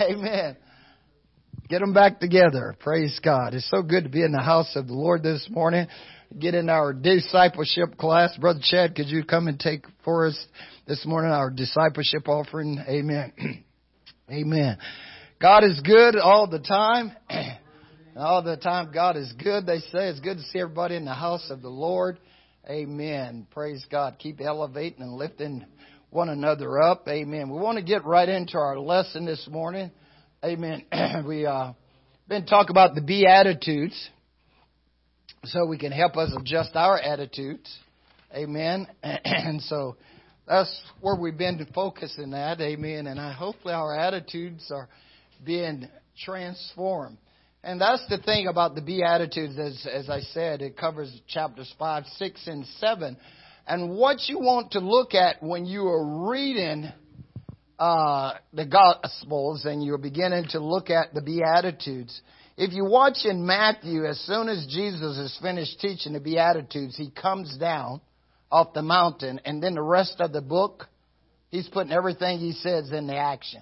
Amen. Get them back together. Praise God. It's so good to be in the house of the Lord this morning. Get in our discipleship class. Brother Chad, could you come and take for us this morning our discipleship offering? Amen. Amen. God is good all the time. all the time God is good. They say it's good to see everybody in the house of the Lord. Amen. Praise God. Keep elevating and lifting one another up. Amen. We want to get right into our lesson this morning. Amen. we uh been talking about the beatitudes so we can help us adjust our attitudes. Amen. And so that's where we've been focusing that. Amen. And I hopefully our attitudes are being transformed. And that's the thing about the Beatitudes, as, as I said, it covers chapters 5, 6, and 7. And what you want to look at when you are reading uh, the Gospels and you're beginning to look at the Beatitudes, if you watch in Matthew, as soon as Jesus is finished teaching the Beatitudes, he comes down off the mountain, and then the rest of the book, he's putting everything he says into action.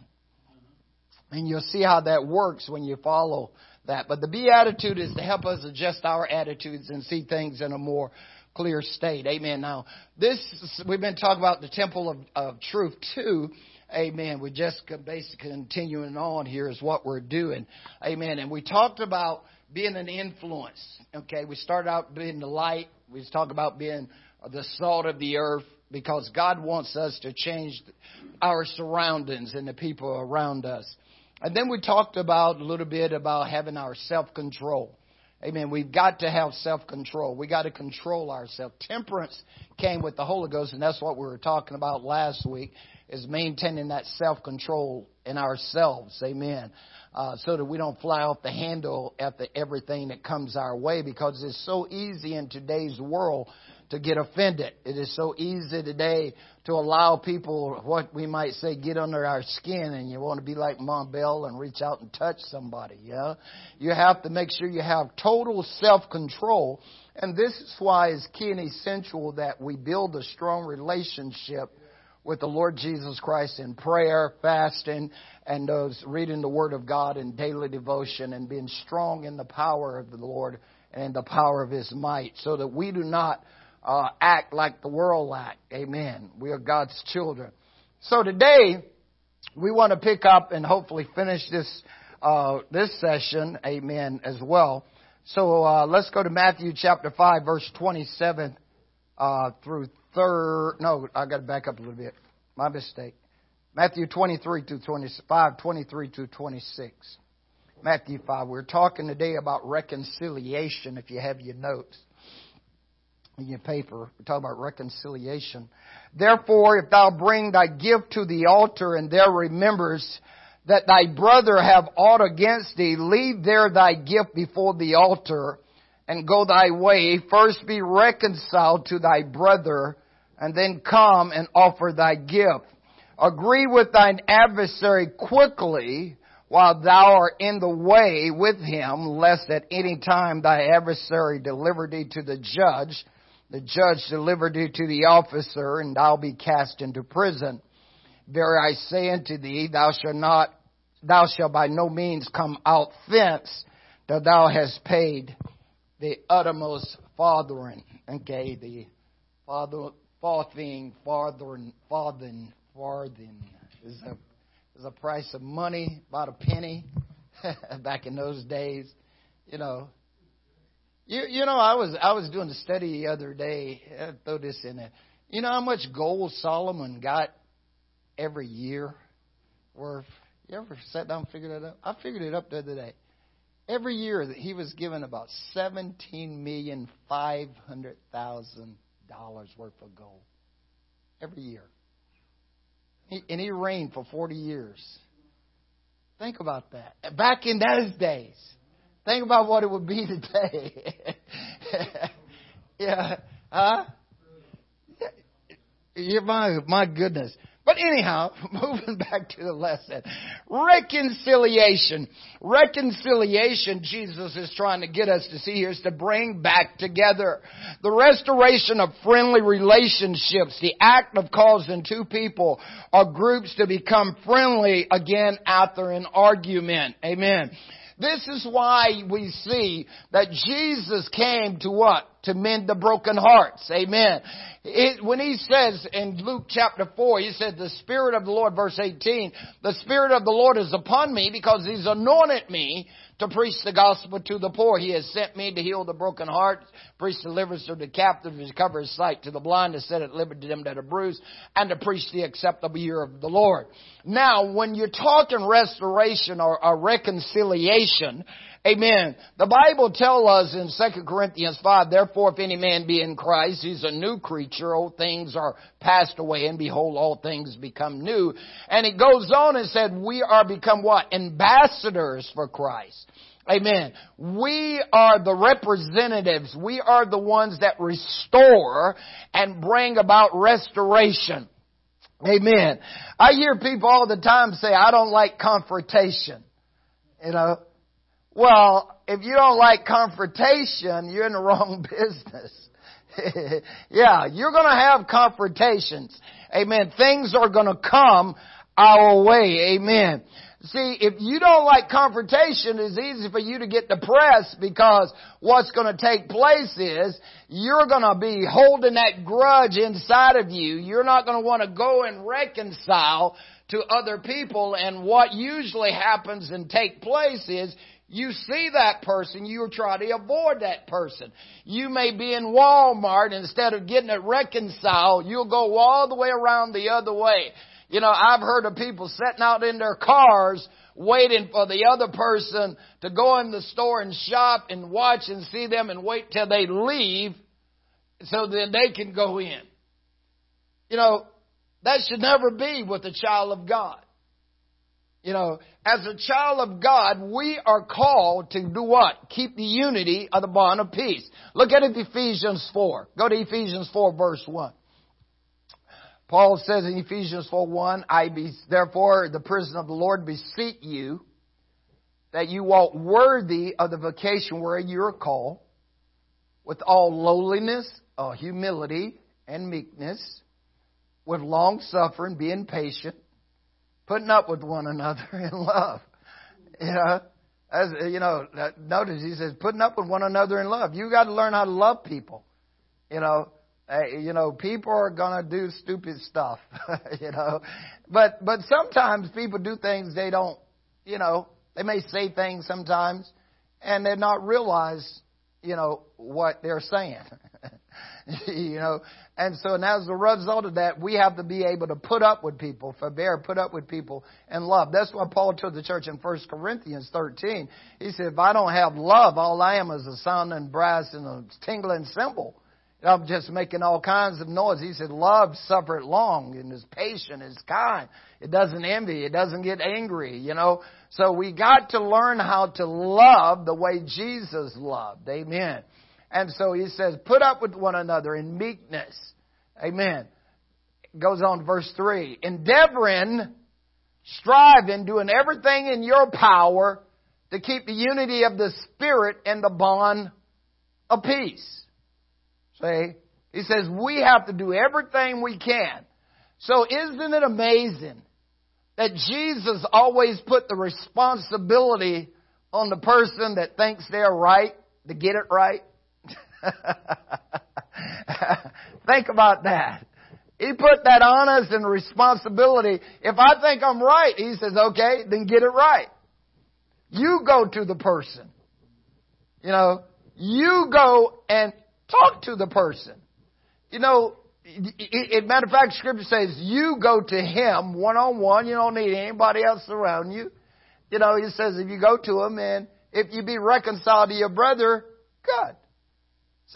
And you'll see how that works when you follow that. But the beatitude is to help us adjust our attitudes and see things in a more clear state. Amen. Now, this, we've been talking about the temple of, of truth too. Amen. We're just basically continuing on here is what we're doing. Amen. And we talked about being an influence. Okay. We started out being the light. We talked about being the salt of the earth because God wants us to change our surroundings and the people around us. And then we talked about a little bit about having our self control. Amen. We've got to have self control. We got to control ourselves. Temperance came with the Holy Ghost, and that's what we were talking about last week, is maintaining that self control in ourselves. Amen. Uh, so that we don't fly off the handle at the, everything that comes our way because it's so easy in today's world to get offended. It is so easy today to allow people, what we might say, get under our skin, and you want to be like Ma Bell and reach out and touch somebody. Yeah, you have to make sure you have total self-control, and this is why it's key and essential that we build a strong relationship with the Lord Jesus Christ in prayer, fasting, and those reading the Word of God in daily devotion, and being strong in the power of the Lord and the power of His might, so that we do not uh, act like the world act. Amen. We are God's children. So today, we want to pick up and hopefully finish this uh, this session. Amen. As well. So uh, let's go to Matthew chapter five, verse twenty-seven uh, through third. No, I got to back up a little bit. My mistake. Matthew twenty-three to twenty-five, twenty-three to twenty-six. Matthew 5. We're talking today about reconciliation if you have your notes in your paper. We talk about reconciliation. Therefore, if thou bring thy gift to the altar and there remembers that thy brother have aught against thee, leave there thy gift before the altar and go thy way. First be reconciled to thy brother and then come and offer thy gift. Agree with thine adversary quickly while thou art in the way with him, lest at any time thy adversary deliver thee to the judge the judge delivered thee to the officer, and thou be cast into prison. Very I say unto thee, thou shalt not, thou shalt by no means come out thence, till thou hast paid the uttermost farthing. Okay, the father, farthing, farthing, farthing, farthing is a is a price of money, about a penny back in those days. You know, you you know, I was I was doing a study the other day. I'll throw this in there. You know how much gold Solomon got every year worth? You ever sat down and figured that out? I figured it up the other day. Every year that he was given about seventeen million five hundred thousand dollars worth of gold. Every year. He, and he reigned for forty years. Think about that. Back in those days. Think about what it would be today. yeah. Huh? Yeah, my, my goodness. But anyhow, moving back to the lesson. Reconciliation. Reconciliation, Jesus is trying to get us to see here, is to bring back together. The restoration of friendly relationships, the act of causing two people or groups to become friendly again after an argument. Amen. This is why we see that Jesus came to what? To mend the broken hearts. Amen. It, when he says in Luke chapter 4, he said, the Spirit of the Lord, verse 18, the Spirit of the Lord is upon me because he's anointed me to preach the gospel to the poor. He has sent me to heal the broken heart, preach deliverance to the captive, recover his sight to the blind, to set at liberty them that are bruised, and to preach the acceptable year of the Lord. Now, when you're talking restoration or, or reconciliation, Amen. The Bible tells us in 2 Corinthians 5, therefore if any man be in Christ, he's a new creature. Old things are passed away and behold all things become new. And it goes on and said, we are become what? Ambassadors for Christ. Amen. We are the representatives. We are the ones that restore and bring about restoration. Amen. I hear people all the time say, I don't like confrontation. You know, well, if you don't like confrontation, you're in the wrong business. yeah, you're gonna have confrontations. Amen. Things are gonna come our way. Amen. See, if you don't like confrontation, it's easy for you to get depressed because what's going to take place is you're going to be holding that grudge inside of you. You're not going to want to go and reconcile to other people and what usually happens and take place is you see that person, you try to avoid that person. You may be in Walmart, instead of getting it reconciled, you'll go all the way around the other way. You know, I've heard of people sitting out in their cars waiting for the other person to go in the store and shop and watch and see them and wait till they leave so then they can go in. You know, that should never be with a child of God. You know, as a child of God, we are called to do what? Keep the unity of the bond of peace. Look at it, Ephesians 4. Go to Ephesians 4 verse 1. Paul says in Ephesians 4 1, I be, therefore, the prisoner of the Lord, beseech you that you walk worthy of the vocation wherein you are called, with all lowliness, all humility, and meekness, with long suffering, being patient, putting up with one another in love. You know, as you know, notice he says putting up with one another in love. You got to learn how to love people. You know, you know, people are gonna do stupid stuff. you know, but but sometimes people do things they don't. You know, they may say things sometimes, and they're not realize. You know what they're saying. you know, and so, and as a result of that, we have to be able to put up with people, forbear, put up with people, and love. That's what Paul told the church in 1 Corinthians 13. He said, if I don't have love, all I am is a sounding brass and a tingling cymbal. I'm just making all kinds of noise. He said, love suffereth long and is patient, is kind. It doesn't envy. It doesn't get angry, you know. So we got to learn how to love the way Jesus loved. Amen. And so he says, put up with one another in meekness. Amen. Goes on verse 3. Endeavoring, striving, doing everything in your power to keep the unity of the Spirit and the bond of peace. See? He says we have to do everything we can. So isn't it amazing that Jesus always put the responsibility on the person that thinks they're right to get it right? think about that. He put that on us and responsibility. If I think I'm right, he says, okay, then get it right. You go to the person. You know, you go and talk to the person. You know, it, matter of fact, Scripture says you go to him one on one. You don't need anybody else around you. You know, he says if you go to him and if you be reconciled to your brother, good.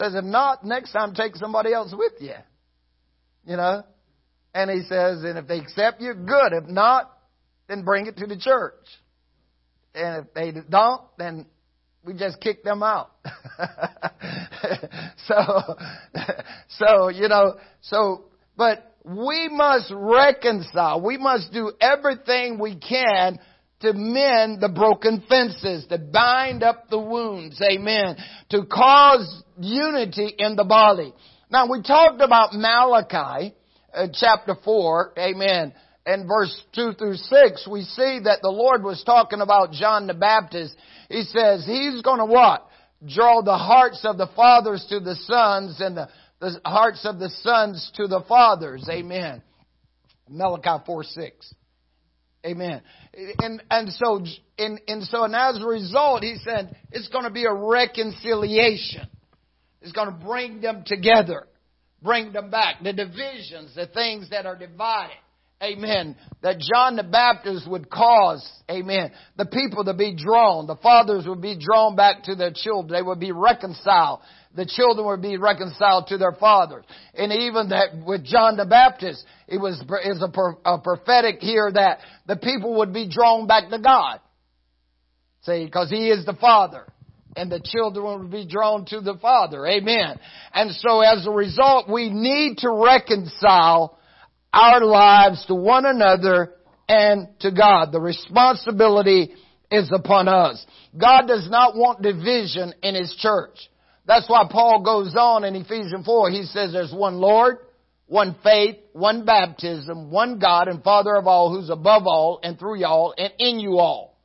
Says, if not, next time take somebody else with you. You know? And he says, and if they accept you, good. If not, then bring it to the church. And if they don't, then we just kick them out. so, so, you know, so, but we must reconcile. We must do everything we can to mend the broken fences, to bind up the wounds, amen, to cause unity in the body. Now we talked about Malachi, uh, chapter 4, amen, and verse 2 through 6, we see that the Lord was talking about John the Baptist. He says, he's gonna what? Draw the hearts of the fathers to the sons and the, the hearts of the sons to the fathers, amen. Malachi 4, 6. Amen. And, and so, and, and so, and as a result, he said, it's going to be a reconciliation. It's going to bring them together. Bring them back. The divisions, the things that are divided. Amen. That John the Baptist would cause, amen, the people to be drawn. The fathers would be drawn back to their children. They would be reconciled the children would be reconciled to their fathers. And even that with John the Baptist, it was, was a, a prophetic here that the people would be drawn back to God. See, because He is the Father. And the children would be drawn to the Father. Amen. And so as a result, we need to reconcile our lives to one another and to God. The responsibility is upon us. God does not want division in His church. That's why Paul goes on in Ephesians 4. He says there's one Lord, one faith, one baptism, one God and Father of all who's above all and through y'all and in you all.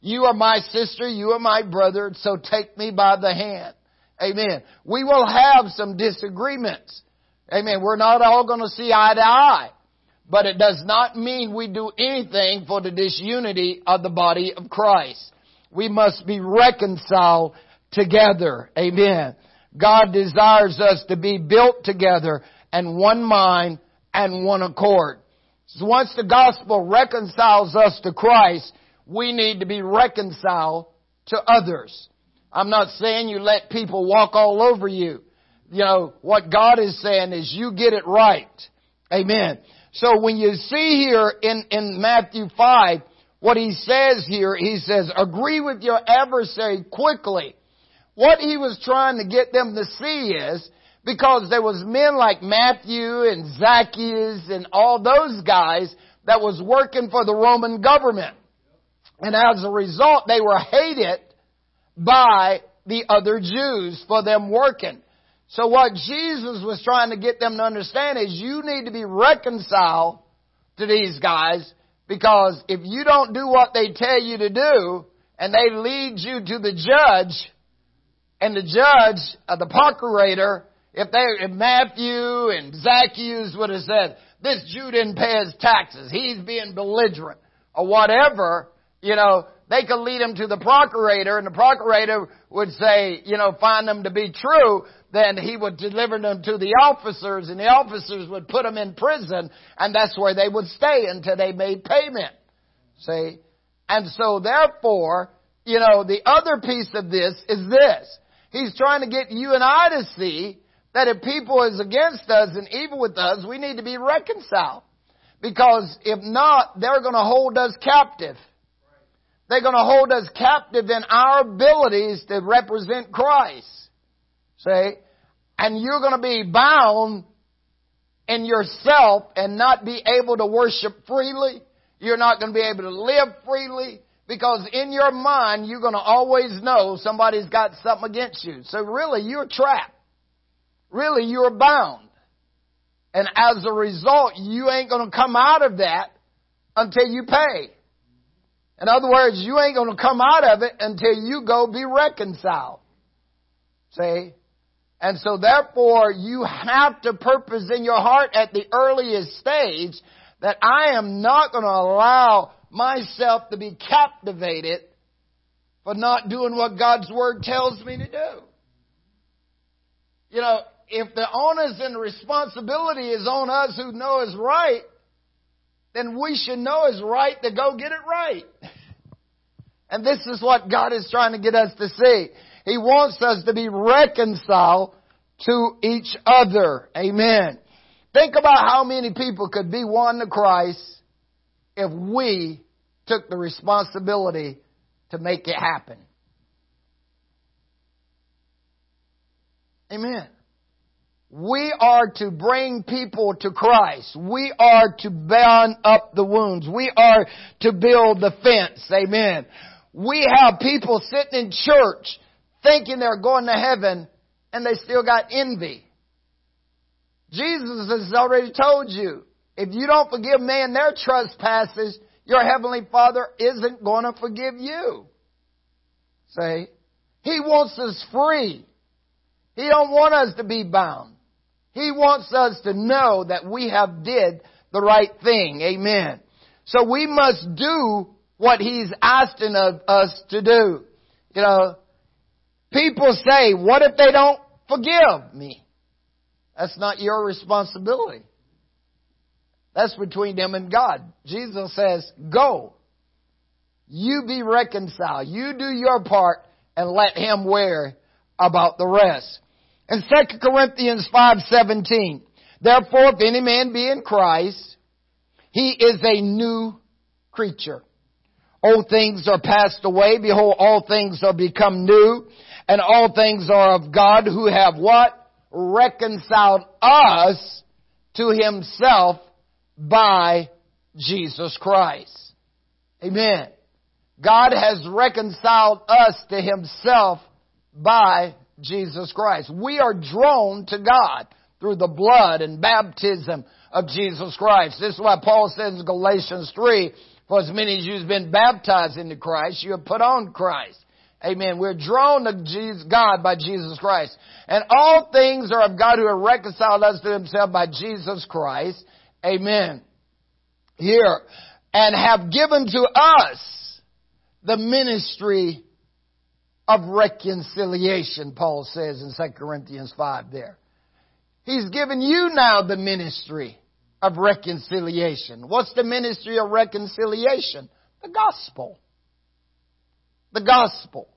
You are my sister, you are my brother, so take me by the hand. Amen. We will have some disagreements. Amen. We're not all going to see eye to eye. But it does not mean we do anything for the disunity of the body of Christ. We must be reconciled together. Amen. God desires us to be built together and one mind and one accord. So once the gospel reconciles us to Christ, we need to be reconciled to others. I'm not saying you let people walk all over you. You know, what God is saying is you get it right. Amen. So when you see here in, in Matthew 5, what he says here, he says, agree with your adversary quickly what he was trying to get them to see is, because there was men like Matthew and Zacchaeus and all those guys that was working for the Roman government. And as a result, they were hated by the other Jews for them working. So what Jesus was trying to get them to understand is you need to be reconciled to these guys because if you don't do what they tell you to do and they lead you to the judge, and the judge, uh, the procurator, if they, if Matthew and Zacchaeus would have said, this Jew didn't pay his taxes, he's being belligerent, or whatever, you know, they could lead him to the procurator, and the procurator would say, you know, find them to be true, then he would deliver them to the officers, and the officers would put them in prison, and that's where they would stay until they made payment. See? And so therefore, you know, the other piece of this is this. He's trying to get you and I to see that if people is against us and evil with us, we need to be reconciled. Because if not, they're going to hold us captive. They're going to hold us captive in our abilities to represent Christ. See? And you're going to be bound in yourself and not be able to worship freely. You're not going to be able to live freely. Because in your mind, you're going to always know somebody's got something against you. So really, you're trapped. Really, you're bound. And as a result, you ain't going to come out of that until you pay. In other words, you ain't going to come out of it until you go be reconciled. See? And so therefore, you have to purpose in your heart at the earliest stage that I am not going to allow myself to be captivated for not doing what God's Word tells me to do. You know, if the onus and responsibility is on us who know is right, then we should know is right to go get it right. And this is what God is trying to get us to see. He wants us to be reconciled to each other. Amen. Think about how many people could be won to Christ if we took the responsibility to make it happen. Amen. We are to bring people to Christ. We are to band up the wounds. We are to build the fence. Amen. We have people sitting in church thinking they're going to heaven and they still got envy. Jesus has already told you, if you don't forgive man their trespasses, your heavenly Father isn't going to forgive you. Say, He wants us free. He don't want us to be bound. He wants us to know that we have did the right thing. Amen. So we must do what He's asking of us to do. You know, people say, what if they don't forgive me? That's not your responsibility. That's between them and God. Jesus says, go. You be reconciled. You do your part and let Him wear about the rest. In 2 Corinthians 5:17, therefore if any man be in Christ, he is a new creature. Old things are passed away, behold all things are become new, and all things are of God who have what? Reconciled us to himself by Jesus Christ. Amen. God has reconciled us to himself by Jesus Christ. We are drawn to God through the blood and baptism of Jesus Christ. This is why Paul says in Galatians 3, for as many as you have been baptized into Christ, you have put on Christ. Amen. We're drawn to Jesus, God by Jesus Christ. And all things are of God who have reconciled us to himself by Jesus Christ. Amen. Here. And have given to us the ministry of reconciliation, Paul says in 2 Corinthians 5 there. He's given you now the ministry of reconciliation. What's the ministry of reconciliation? The gospel. The gospel.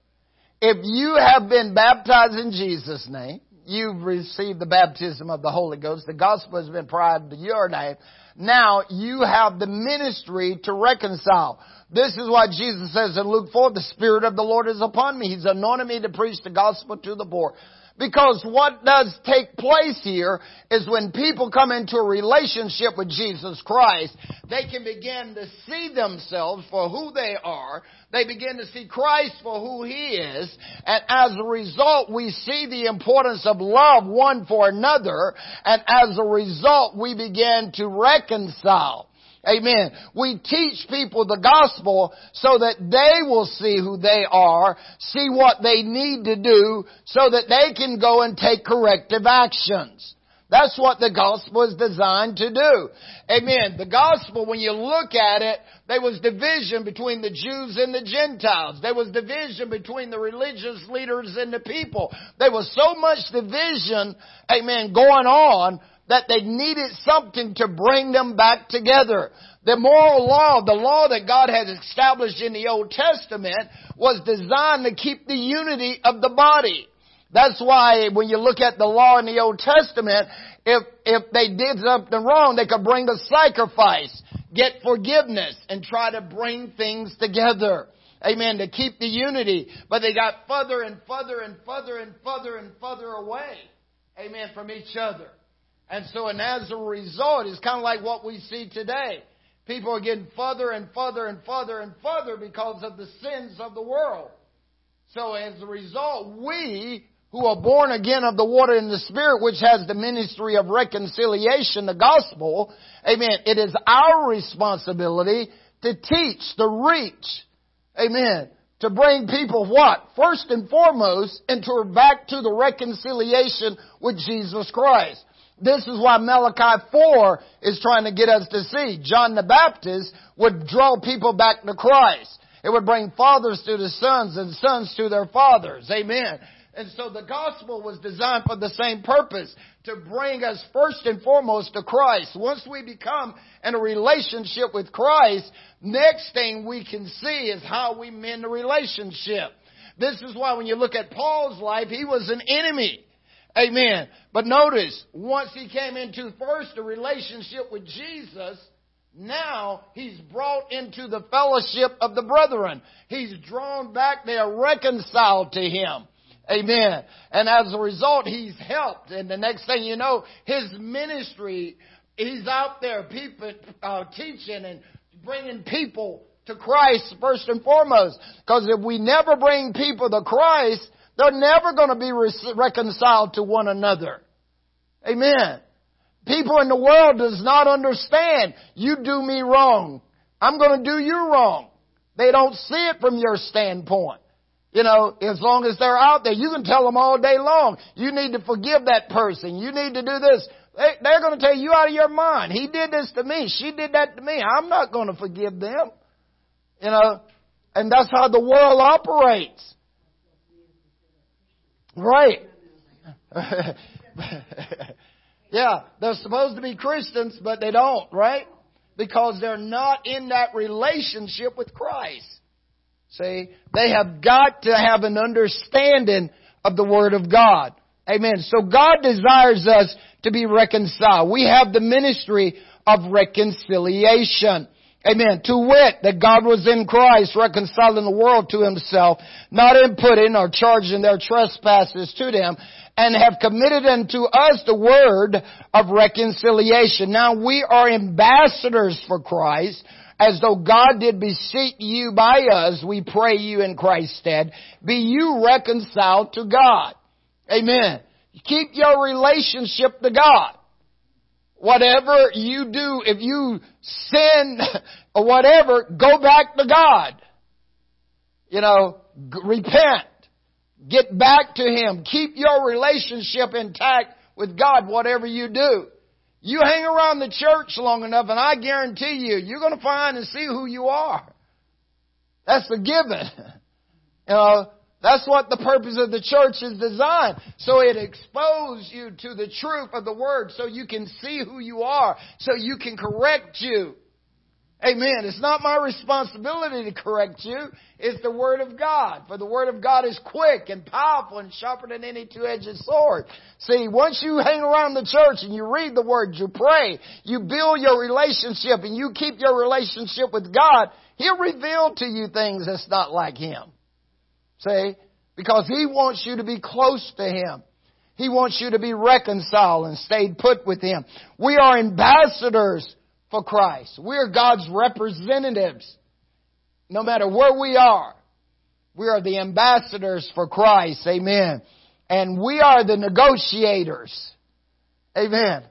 If you have been baptized in Jesus' name, you've received the baptism of the Holy Ghost, the gospel has been applied to your name, now you have the ministry to reconcile. This is why Jesus says in Luke 4, the Spirit of the Lord is upon me. He's anointed me to preach the gospel to the poor. Because what does take place here is when people come into a relationship with Jesus Christ, they can begin to see themselves for who they are. They begin to see Christ for who He is. And as a result, we see the importance of love one for another. And as a result, we begin to reconcile. Amen. We teach people the gospel so that they will see who they are, see what they need to do, so that they can go and take corrective actions. That's what the gospel is designed to do. Amen. The gospel, when you look at it, there was division between the Jews and the Gentiles. There was division between the religious leaders and the people. There was so much division, amen, going on that they needed something to bring them back together. The moral law, the law that God had established in the Old Testament was designed to keep the unity of the body. That's why when you look at the law in the Old Testament, if, if they did something wrong, they could bring a sacrifice, get forgiveness, and try to bring things together. Amen. To keep the unity. But they got further and further and further and further and further away. Amen. From each other. And so, and as a result, it's kind of like what we see today. People are getting further and further and further and further because of the sins of the world. So as a result, we who are born again of the water and the Spirit, which has the ministry of reconciliation, the gospel, amen, it is our responsibility to teach, to reach, amen, to bring people what? First and foremost, into back to the reconciliation with Jesus Christ. This is why Malachi 4 is trying to get us to see. John the Baptist would draw people back to Christ. It would bring fathers to the sons and sons to their fathers. Amen. And so the gospel was designed for the same purpose, to bring us first and foremost to Christ. Once we become in a relationship with Christ, next thing we can see is how we mend the relationship. This is why when you look at Paul's life, he was an enemy. Amen. But notice, once he came into first a relationship with Jesus, now he's brought into the fellowship of the brethren. He's drawn back. They are reconciled to him. Amen. And as a result, he's helped. And the next thing you know, his ministry, he's out there people, uh, teaching and bringing people to Christ first and foremost. Because if we never bring people to Christ, they're never going to be re- reconciled to one another. Amen. People in the world does not understand. You do me wrong. I'm going to do you wrong. They don't see it from your standpoint. You know, as long as they're out there, you can tell them all day long, you need to forgive that person. You need to do this. They, they're going to tell you out of your mind. He did this to me. She did that to me. I'm not going to forgive them. You know, and that's how the world operates. Right. yeah, they're supposed to be Christians, but they don't, right? Because they're not in that relationship with Christ. See, they have got to have an understanding of the Word of God. Amen. So God desires us to be reconciled. We have the ministry of reconciliation. Amen. To wit, that God was in Christ reconciling the world to himself, not imputing or charging their trespasses to them, and have committed unto us the word of reconciliation. Now we are ambassadors for Christ, as though God did beseech you by us, we pray you in Christ's stead, be you reconciled to God. Amen. Keep your relationship to God. Whatever you do, if you sin or whatever, go back to God. You know, g- repent. Get back to Him. Keep your relationship intact with God, whatever you do. You hang around the church long enough and I guarantee you, you're going to find and see who you are. That's the given. You know, that's what the purpose of the church is designed. So it exposes you to the truth of the Word so you can see who you are, so you can correct you. Amen. It's not my responsibility to correct you. It's the Word of God. For the Word of God is quick and powerful and sharper than any two-edged sword. See, once you hang around the church and you read the Word, you pray, you build your relationship and you keep your relationship with God, He'll reveal to you things that's not like Him. See? Because He wants you to be close to Him. He wants you to be reconciled and stayed put with Him. We are ambassadors for Christ. We're God's representatives. No matter where we are, we are the ambassadors for Christ. Amen. And we are the negotiators. Amen.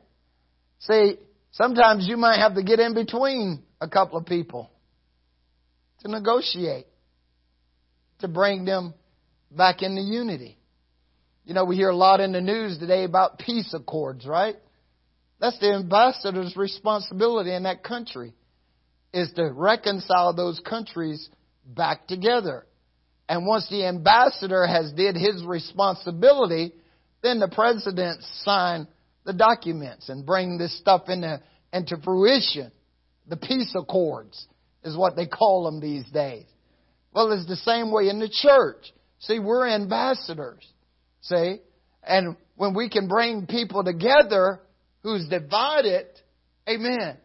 See, sometimes you might have to get in between a couple of people to negotiate, to bring them back into unity. You know, we hear a lot in the news today about peace accords, right? That's the ambassador's responsibility in that country, is to reconcile those countries back together. And once the ambassador has did his responsibility, then the president sign the documents and bring this stuff into, into fruition. The peace accords is what they call them these days. Well, it's the same way in the church. See, we're ambassadors. See? And when we can bring people together, who's divided, amen,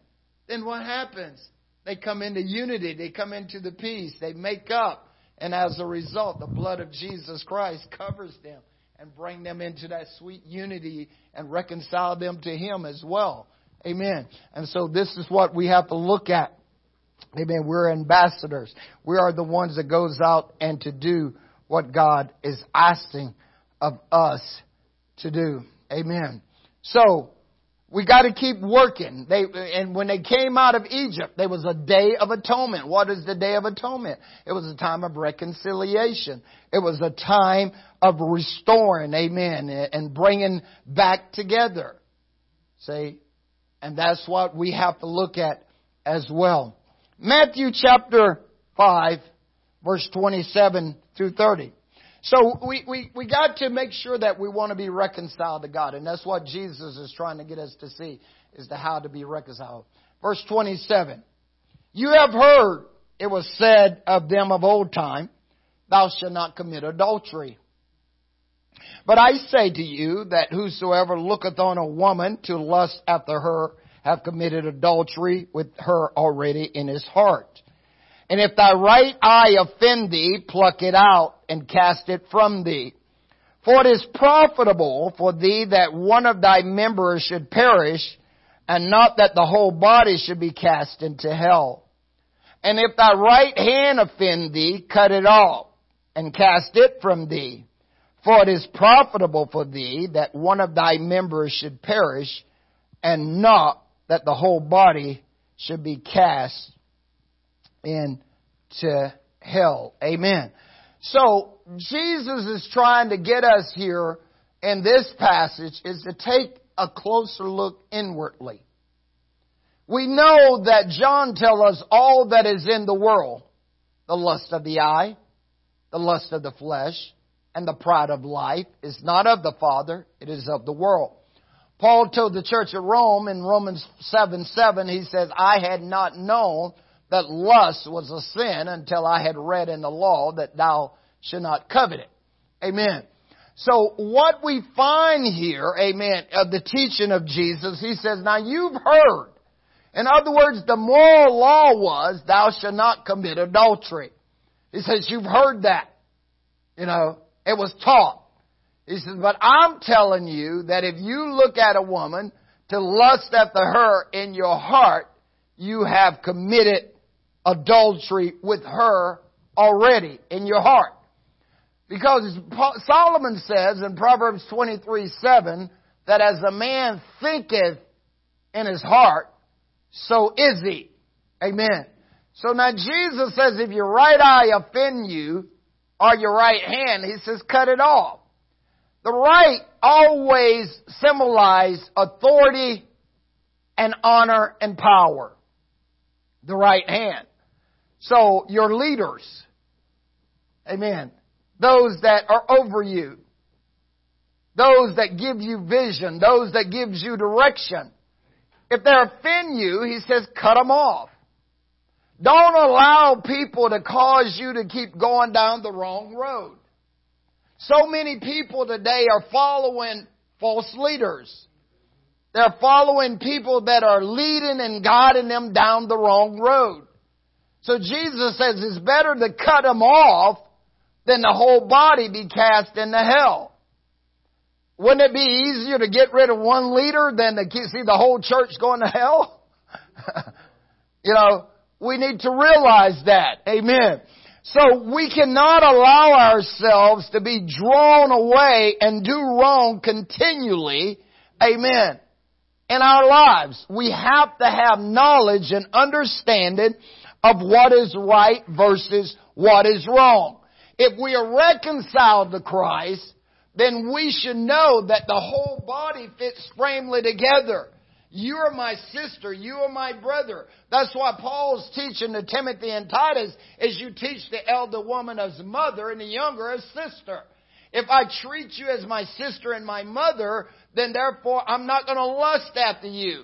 then what happens? They come into unity, they come into the peace, they make up, and as a result, the blood of Jesus Christ covers them and bring them into that sweet unity and reconcile them to Him as well. Amen. And so this is what we have to look at. Amen. We're ambassadors. We are the ones that goes out and to do what God is asking of us to do. Amen. So, we got to keep working. They, and when they came out of Egypt, there was a day of atonement. What is the day of atonement? It was a time of reconciliation. It was a time of restoring, amen, and bringing back together. See? And that's what we have to look at as well. Matthew chapter 5, verse 27 through 30. So we, we, we got to make sure that we want to be reconciled to God. And that's what Jesus is trying to get us to see, is the how to be reconciled. Verse 27. You have heard it was said of them of old time, thou shalt not commit adultery. But I say to you that whosoever looketh on a woman to lust after her have committed adultery with her already in his heart. And if thy right eye offend thee, pluck it out and cast it from thee. For it is profitable for thee that one of thy members should perish, and not that the whole body should be cast into hell. And if thy right hand offend thee, cut it off, and cast it from thee. For it is profitable for thee that one of thy members should perish, and not that the whole body should be cast into hell. Amen. So, Jesus is trying to get us here in this passage is to take a closer look inwardly. We know that John tells us all that is in the world, the lust of the eye, the lust of the flesh, and the pride of life is not of the Father, it is of the world. Paul told the church of Rome in Romans 7 7, he says, I had not known that lust was a sin until I had read in the law that thou should not covet it. Amen. So what we find here, amen, of the teaching of Jesus, he says, now you've heard. In other words, the moral law was, thou shalt not commit adultery. He says, you've heard that. You know, it was taught. He says, but I'm telling you that if you look at a woman to lust after her in your heart, you have committed adultery with her already in your heart. Because Solomon says in Proverbs 23, 7, that as a man thinketh in his heart, so is he. Amen. So now Jesus says if your right eye offend you, or your right hand, he says cut it off. The right always symbolize authority and honor and power. The right hand. So your leaders, amen, those that are over you, those that give you vision, those that gives you direction, if they offend you, he says cut them off. Don't allow people to cause you to keep going down the wrong road. So many people today are following false leaders. They're following people that are leading and guiding them down the wrong road. So Jesus says it's better to cut them off than the whole body be cast into hell. Wouldn't it be easier to get rid of one leader than to see the whole church going to hell? you know, we need to realize that. Amen. So we cannot allow ourselves to be drawn away and do wrong continually. Amen. In our lives, we have to have knowledge and understanding of what is right versus what is wrong. If we are reconciled to Christ, then we should know that the whole body fits firmly together. You are my sister. You are my brother. That's why Paul's teaching to Timothy and Titus is you teach the elder woman as mother and the younger as sister. If I treat you as my sister and my mother, then therefore I'm not going to lust after you.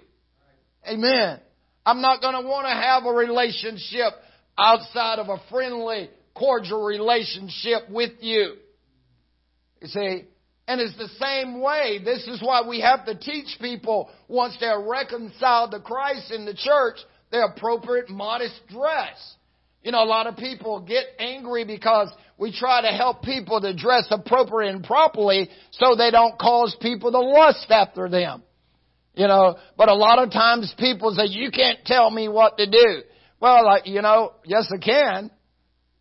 Amen. I'm not going to want to have a relationship outside of a friendly, cordial relationship with you. You see, and it's the same way. This is why we have to teach people once they're reconciled to Christ in the church, their appropriate modest dress. You know, a lot of people get angry because we try to help people to dress appropriate and properly so they don't cause people to lust after them. You know, but a lot of times people say, you can't tell me what to do. Well, like, you know, yes I can.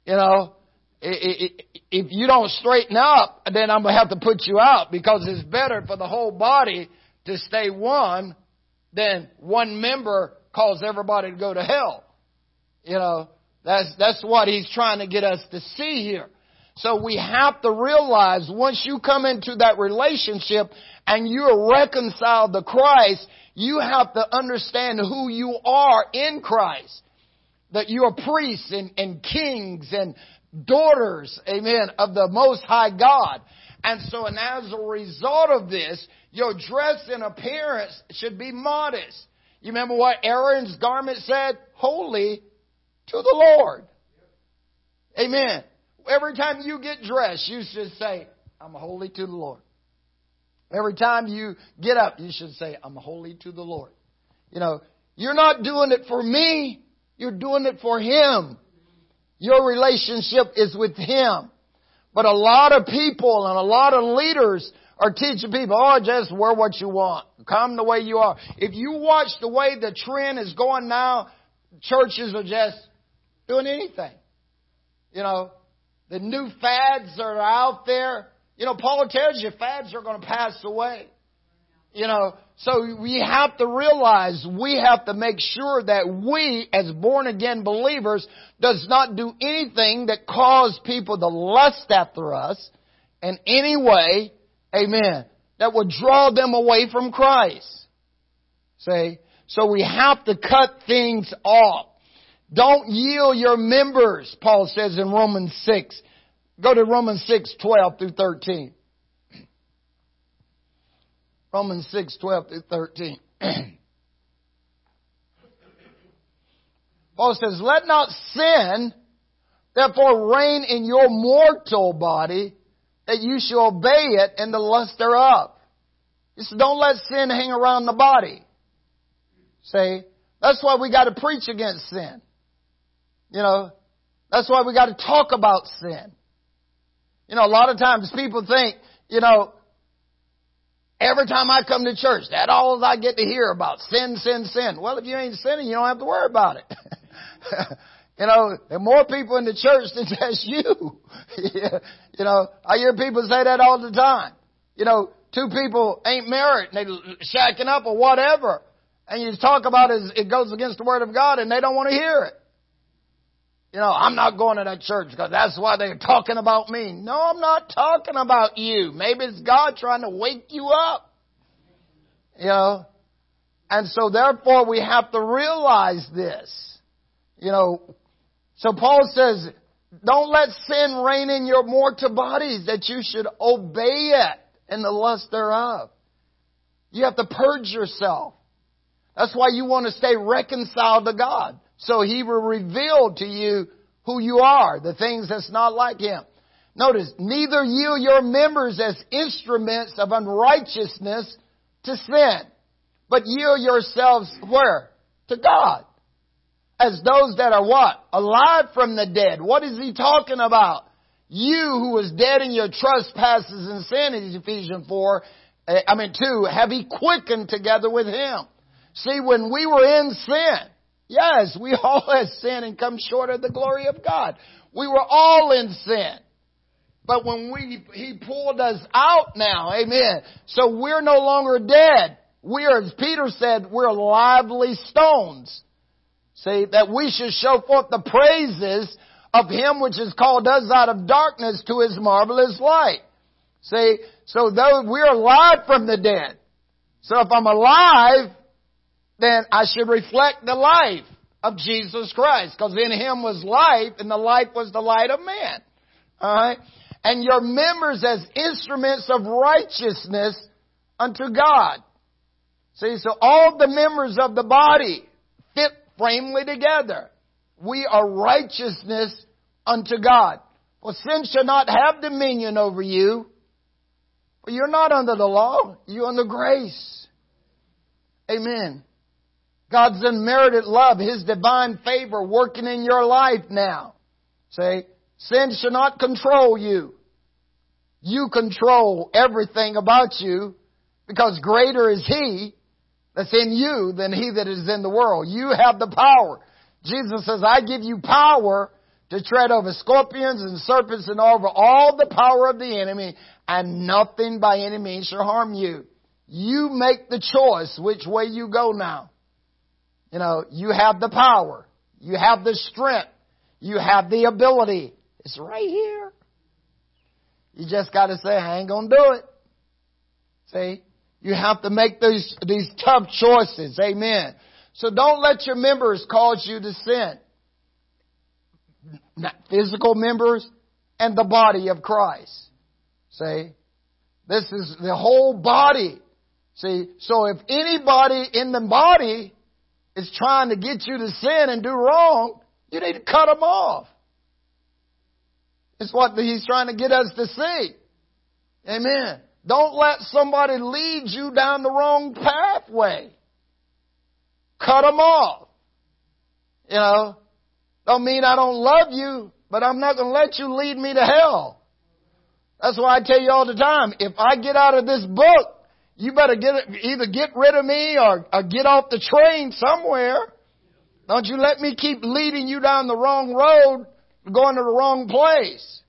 You know, if you don't straighten up, then I'm going to have to put you out because it's better for the whole body to stay one than one member cause everybody to go to hell. You know, that's, that's what he's trying to get us to see here. So we have to realize once you come into that relationship and you're reconciled to Christ, you have to understand who you are in Christ. That you are priests and, and kings and daughters, amen, of the Most High God. And so, and as a result of this, your dress and appearance should be modest. You remember what Aaron's garment said? Holy to the Lord. Amen. Every time you get dressed, you should say, I'm holy to the Lord. Every time you get up, you should say, I'm holy to the Lord. You know, you're not doing it for me. You're doing it for Him. Your relationship is with Him. But a lot of people and a lot of leaders are teaching people, oh, just wear what you want. Come the way you are. If you watch the way the trend is going now, churches are just doing anything. You know, the new fads that are out there. You know, Paul tells you fads are going to pass away. You know, so we have to realize we have to make sure that we as born again believers does not do anything that cause people to lust after us in any way, amen, that would draw them away from Christ. See? So we have to cut things off. Don't yield your members, Paul says in Romans 6. Go to Romans 6, 12 through 13. Romans 6, 12 through 13. Paul says, Let not sin therefore reign in your mortal body, that you shall obey it in the lust thereof. He said, don't let sin hang around the body. See? That's why we gotta preach against sin. You know, that's why we gotta talk about sin. You know, a lot of times people think, you know, Every time I come to church, that all I get to hear about sin, sin, sin. Well, if you ain't sinning, you don't have to worry about it. you know, there are more people in the church than just you. you know, I hear people say that all the time. You know, two people ain't married and they shacking up or whatever. And you talk about it, it goes against the word of God and they don't want to hear it. You know, I'm not going to that church because that's why they're talking about me. No, I'm not talking about you. Maybe it's God trying to wake you up. You know, and so therefore we have to realize this. You know, so Paul says, don't let sin reign in your mortal bodies that you should obey it in the lust thereof. You have to purge yourself. That's why you want to stay reconciled to God. So he will reveal to you who you are, the things that's not like him. Notice, neither yield your members as instruments of unrighteousness to sin, but yield yourselves where? To God. As those that are what? Alive from the dead. What is he talking about? You who was dead in your trespasses and sin in Ephesians 4, eh, I mean 2, have he quickened together with him. See, when we were in sin, Yes, we all have sinned and come short of the glory of God. We were all in sin. But when we, He pulled us out now, amen. So we're no longer dead. We are, as Peter said, we're lively stones. See, that we should show forth the praises of Him which has called us out of darkness to His marvelous light. See, so though we're alive from the dead. So if I'm alive, then I should reflect the life of Jesus Christ. Because in Him was life, and the life was the light of man. Alright? And your members as instruments of righteousness unto God. See, so all the members of the body fit framely together. We are righteousness unto God. For sin shall not have dominion over you. For you're not under the law, you're under grace. Amen. God's unmerited love, His divine favor working in your life now. Say, sin should not control you. You control everything about you because greater is He that's in you than He that is in the world. You have the power. Jesus says, I give you power to tread over scorpions and serpents and over all the power of the enemy and nothing by any means shall harm you. You make the choice which way you go now. You know, you have the power. You have the strength. You have the ability. It's right here. You just gotta say, I ain't gonna do it. See? You have to make these, these tough choices. Amen. So don't let your members cause you to sin. Not physical members and the body of Christ. See? This is the whole body. See? So if anybody in the body is trying to get you to sin and do wrong, you need to cut them off. It's what he's trying to get us to see. Amen. Don't let somebody lead you down the wrong pathway. Cut them off. You know, don't mean I don't love you, but I'm not going to let you lead me to hell. That's why I tell you all the time, if I get out of this book, you better get either get rid of me or, or get off the train somewhere. Don't you let me keep leading you down the wrong road, going to the wrong place.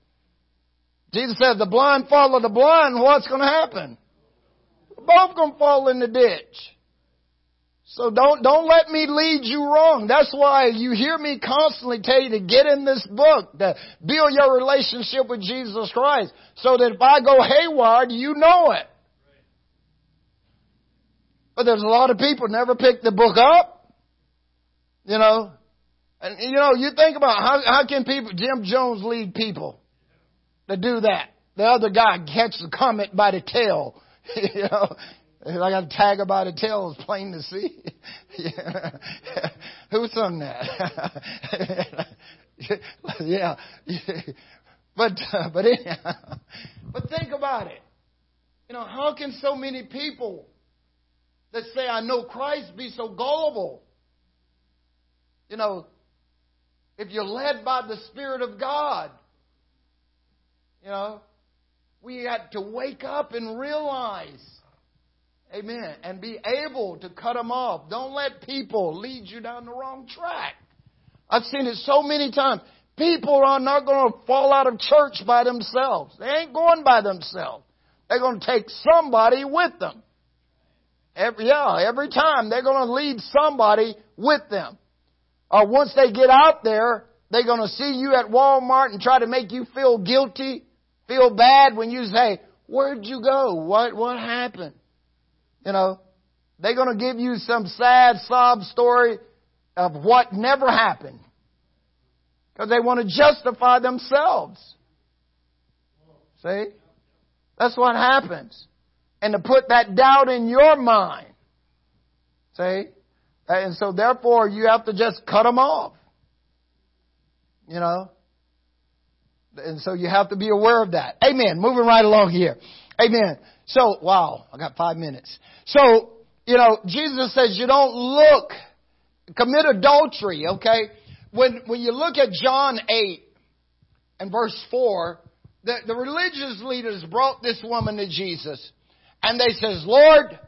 Jesus said, the blind follow the blind, what's going to happen? Both going to fall in the ditch. So don't, don't let me lead you wrong. That's why you hear me constantly tell you to get in this book, to build your relationship with Jesus Christ, so that if I go haywire, you know it. But there's a lot of people never pick the book up. You know, and you know, you think about how, how can people, Jim Jones lead people to do that? The other guy catches the comet by the tail. you know, I a tag about a tail, it's plain to see. Who sung that? yeah. but, uh, but anyhow, but think about it. You know, how can so many people that say, I know Christ be so gullible? You know, if you're led by the Spirit of God, you know, we had to wake up and realize Amen. And be able to cut them off. Don't let people lead you down the wrong track. I've seen it so many times. People are not going to fall out of church by themselves. They ain't going by themselves. They're going to take somebody with them. Every, yeah, every time they're going to lead somebody with them. Or once they get out there, they're going to see you at Walmart and try to make you feel guilty, feel bad when you say, where'd you go? What, what happened? You know, they're going to give you some sad sob story of what never happened. Because they want to justify themselves. See? That's what happens. And to put that doubt in your mind. See? And so therefore you have to just cut them off. You know? And so you have to be aware of that. Amen. Moving right along here. Amen. So, wow, I got five minutes. So, you know, Jesus says you don't look, commit adultery, okay? When, when you look at John 8 and verse 4, the, the religious leaders brought this woman to Jesus and they says, Lord,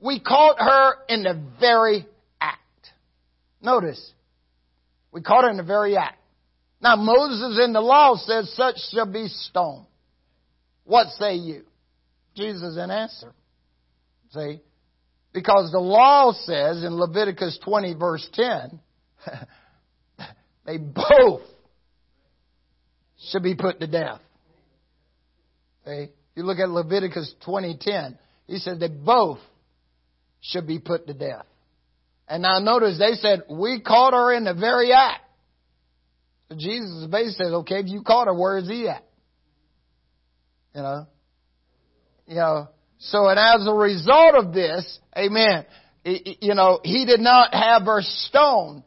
we caught her in the very act. Notice, we caught her in the very act. Now Moses in the law says such shall be stoned. What say you? Jesus didn't answer. See? Because the law says in Leviticus 20 verse 10, they both should be put to death. See? You look at Leviticus 20:10, he said they both should be put to death. And now notice they said, we caught her in the very act. Jesus basically says, okay, if you caught her, where is he at? You know? You know, so and as a result of this, amen, you know, he did not have her stoned.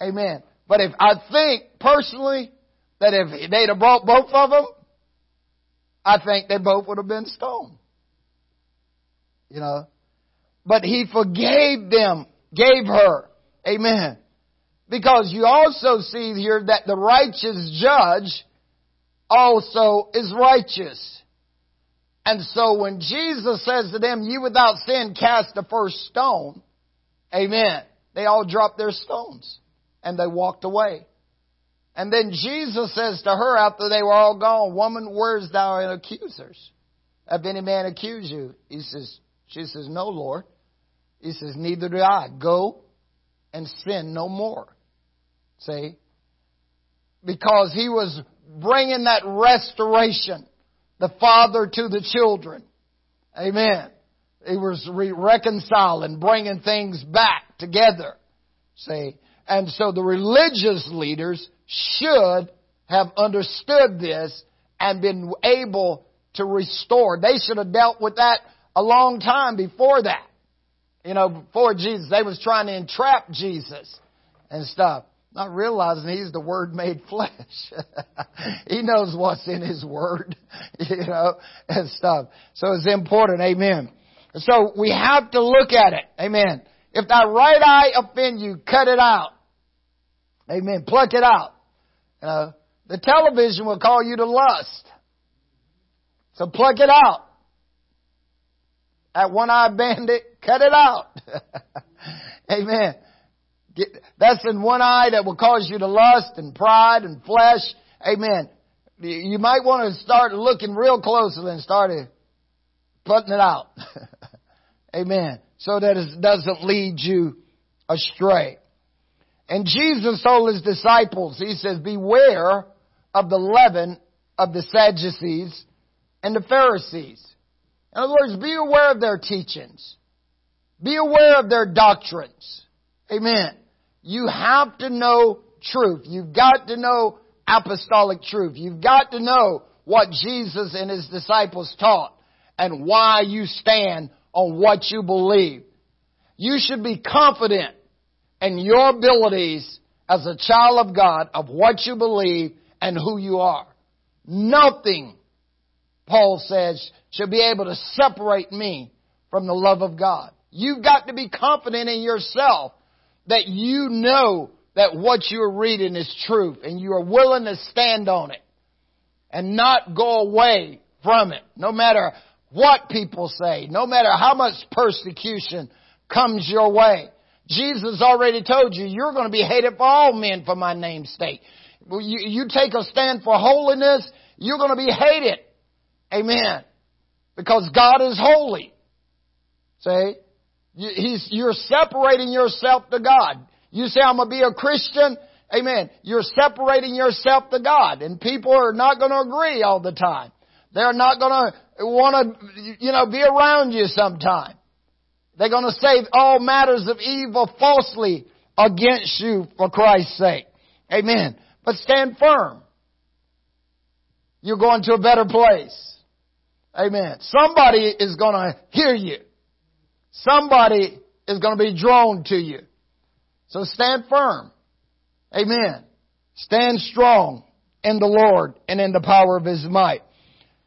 Amen. But if I think personally that if they'd have brought both of them, I think they both would have been stoned. You know. But he forgave them, gave her. Amen. Because you also see here that the righteous judge also is righteous. And so when Jesus says to them, you without sin cast the first stone, amen, they all dropped their stones and they walked away. And then Jesus says to her after they were all gone, woman, where's thou accusers? Have any man accused you? He says, she says, no, Lord. He says, neither do I. Go and sin no more. See? Because he was bringing that restoration the father to the children. Amen. He was re- reconciling, bringing things back together. See? And so the religious leaders should have understood this and been able to restore. They should have dealt with that a long time before that. You know, before Jesus, they was trying to entrap Jesus and stuff not realizing he's the word made flesh. he knows what's in his word, you know, and stuff. So it's important. Amen. So we have to look at it. Amen. If thy right eye offend you, cut it out. Amen. Pluck it out. The television will call you to lust. So pluck it out. That one-eyed bandit, cut it out. Amen. That's in one eye that will cause you to lust and pride and flesh. Amen. You might want to start looking real closely and start putting it out. Amen. So that it doesn't lead you astray. And Jesus told his disciples, he says, beware of the leaven of the Sadducees and the Pharisees. In other words, be aware of their teachings. Be aware of their doctrines. Amen. You have to know truth. You've got to know apostolic truth. You've got to know what Jesus and His disciples taught and why you stand on what you believe. You should be confident in your abilities as a child of God of what you believe and who you are. Nothing, Paul says, should be able to separate me from the love of God. You've got to be confident in yourself that you know that what you're reading is truth and you are willing to stand on it and not go away from it, no matter what people say, no matter how much persecution comes your way. Jesus already told you, you're going to be hated for all men for my name's sake. You, you take a stand for holiness, you're going to be hated. Amen. Because God is holy. See? He's, you're separating yourself to God. You say, I'm going to be a Christian. Amen. You're separating yourself to God. And people are not going to agree all the time. They're not going to want to, you know, be around you sometime. They're going to say all matters of evil falsely against you for Christ's sake. Amen. But stand firm. You're going to a better place. Amen. Somebody is going to hear you. Somebody is going to be drawn to you. So stand firm. Amen. Stand strong in the Lord and in the power of His might.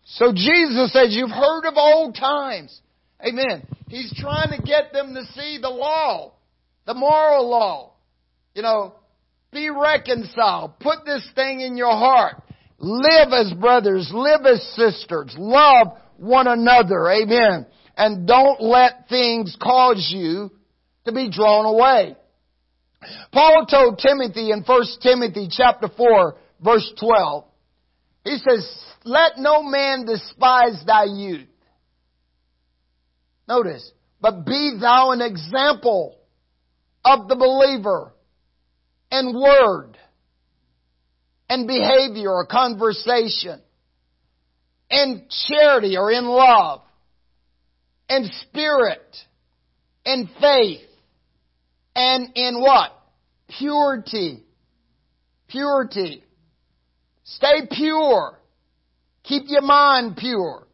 So Jesus says, you've heard of old times. Amen. He's trying to get them to see the law, the moral law. You know, be reconciled. Put this thing in your heart. Live as brothers. Live as sisters. Love one another. Amen and don't let things cause you to be drawn away. Paul told Timothy in 1 Timothy chapter 4 verse 12, he says, let no man despise thy youth. Notice, but be thou an example of the believer in word and behavior or conversation, in charity or in love, and spirit and faith and in what? Purity. Purity. Stay pure. Keep your mind pure.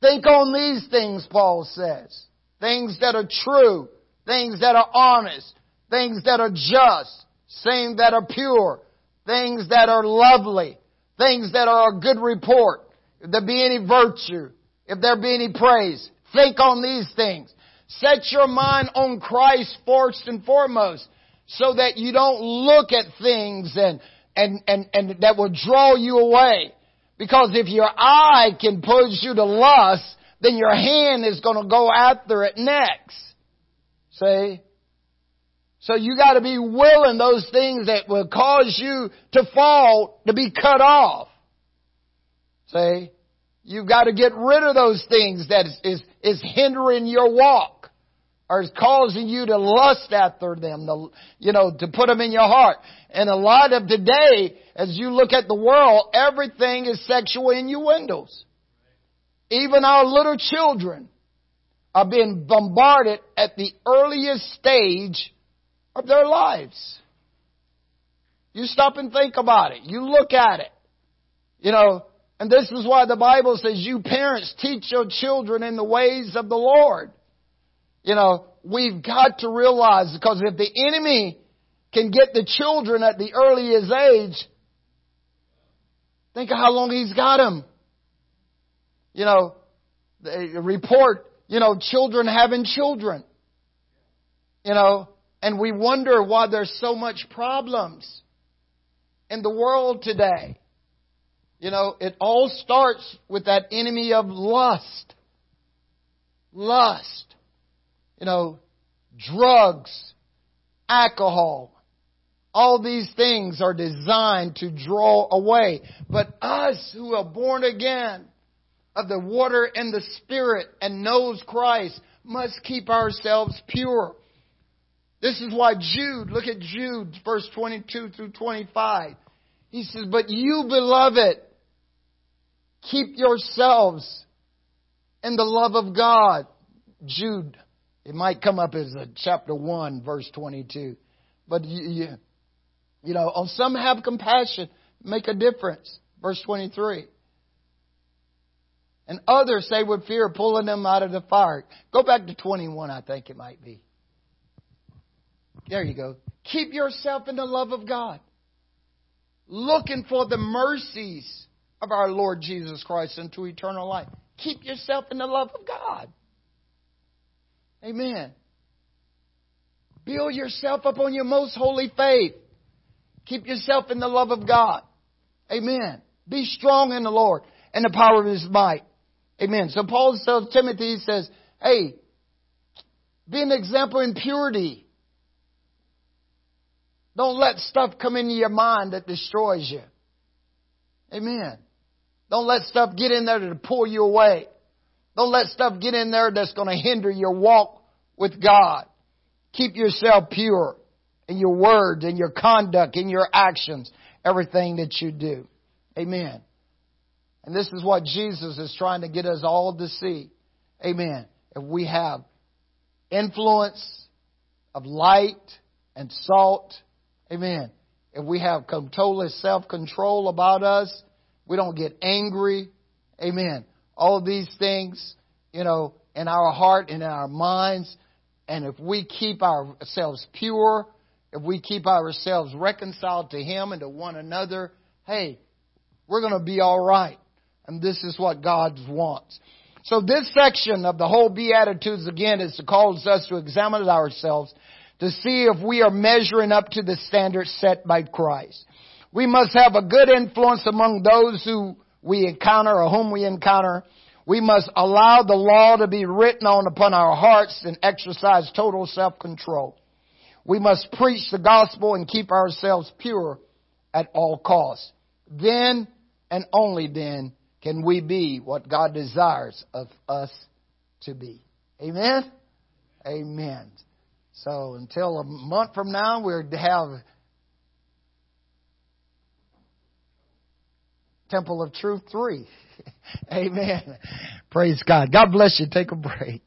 Think on these things, Paul says. Things that are true. Things that are honest. Things that are just. Things that are pure. Things that are lovely. Things that are a good report. If there be any virtue. If there be any praise. Think on these things. Set your mind on Christ first and foremost so that you don't look at things and, and, and, and that will draw you away. Because if your eye can push you to lust, then your hand is going to go after it next. See? So you got to be willing those things that will cause you to fall to be cut off. See? You've got to get rid of those things that is, is, is hindering your walk or is causing you to lust after them, to, you know, to put them in your heart. And a lot of today, as you look at the world, everything is sexual innuendos. Even our little children are being bombarded at the earliest stage of their lives. You stop and think about it. You look at it. You know, and this is why the Bible says, you parents teach your children in the ways of the Lord. You know, we've got to realize, because if the enemy can get the children at the earliest age, think of how long he's got them. You know, report, you know, children having children. You know, and we wonder why there's so much problems in the world today. You know, it all starts with that enemy of lust. Lust. You know, drugs, alcohol. All these things are designed to draw away. But us who are born again of the water and the spirit and knows Christ must keep ourselves pure. This is why Jude, look at Jude, verse 22 through 25. He says, But you, beloved, keep yourselves in the love of God. Jude, it might come up as a chapter 1, verse 22. But you, you, know, on some have compassion, make a difference. Verse 23. And others say with fear, pulling them out of the fire. Go back to 21, I think it might be. There you go. Keep yourself in the love of God. Looking for the mercies of our Lord Jesus Christ into eternal life. Keep yourself in the love of God. Amen. Build yourself up on your most holy faith. Keep yourself in the love of God. Amen. Be strong in the Lord and the power of His might. Amen. So Paul tells Timothy, he says, hey, be an example in purity. Don't let stuff come into your mind that destroys you. Amen. Don't let stuff get in there to pull you away. Don't let stuff get in there that's going to hinder your walk with God. Keep yourself pure in your words, in your conduct, in your actions, everything that you do. Amen. And this is what Jesus is trying to get us all to see. Amen. If we have influence of light and salt Amen. If we have total self-control about us, we don't get angry. Amen. All these things, you know, in our heart and in our minds. And if we keep ourselves pure, if we keep ourselves reconciled to Him and to one another, hey, we're going to be all right. And this is what God wants. So this section of the whole Beatitudes again is to cause us to examine ourselves to see if we are measuring up to the standards set by Christ. We must have a good influence among those who we encounter or whom we encounter. We must allow the law to be written on upon our hearts and exercise total self-control. We must preach the gospel and keep ourselves pure at all costs. Then and only then can we be what God desires of us to be. Amen? Amen. So until a month from now, we're to have Temple of Truth 3. Amen. Praise God. God bless you. Take a break.